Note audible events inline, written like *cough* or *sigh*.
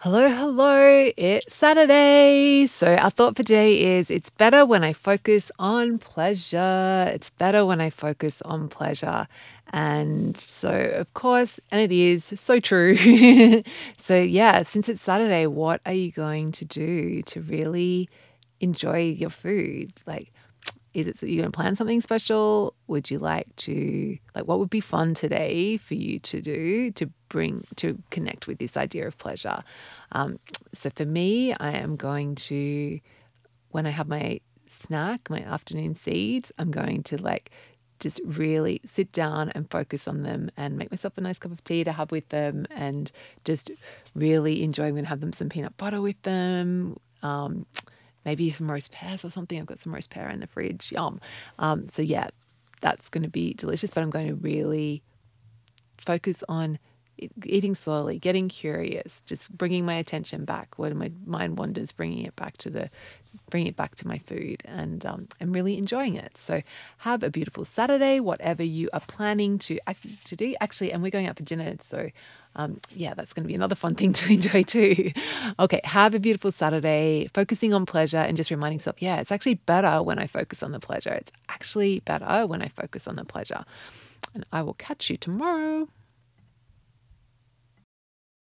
Hello, hello. It's Saturday. So, our thought for today is it's better when I focus on pleasure. It's better when I focus on pleasure. And so, of course, and it is so true. *laughs* so, yeah, since it's Saturday, what are you going to do to really enjoy your food? Like, is it that you're going to plan something special? Would you like to, like, what would be fun today for you to do to bring, to connect with this idea of pleasure? Um, so for me, I am going to, when I have my snack, my afternoon seeds, I'm going to like just really sit down and focus on them and make myself a nice cup of tea to have with them and just really enjoy. I'm going to have them some peanut butter with them. Um, maybe some roast pears or something. I've got some roast pear in the fridge. Yum. Um, so, yeah, that's going to be delicious, but I'm going to really focus on eating slowly, getting curious, just bringing my attention back when my mind wanders, bringing it back to the, bringing it back to my food, and um, I'm really enjoying it. So have a beautiful Saturday, whatever you are planning to to do. Actually, and we're going out for dinner, so um, yeah, that's going to be another fun thing *laughs* to enjoy too. Okay, have a beautiful Saturday, focusing on pleasure and just reminding yourself, yeah, it's actually better when I focus on the pleasure. It's actually better when I focus on the pleasure. And I will catch you tomorrow.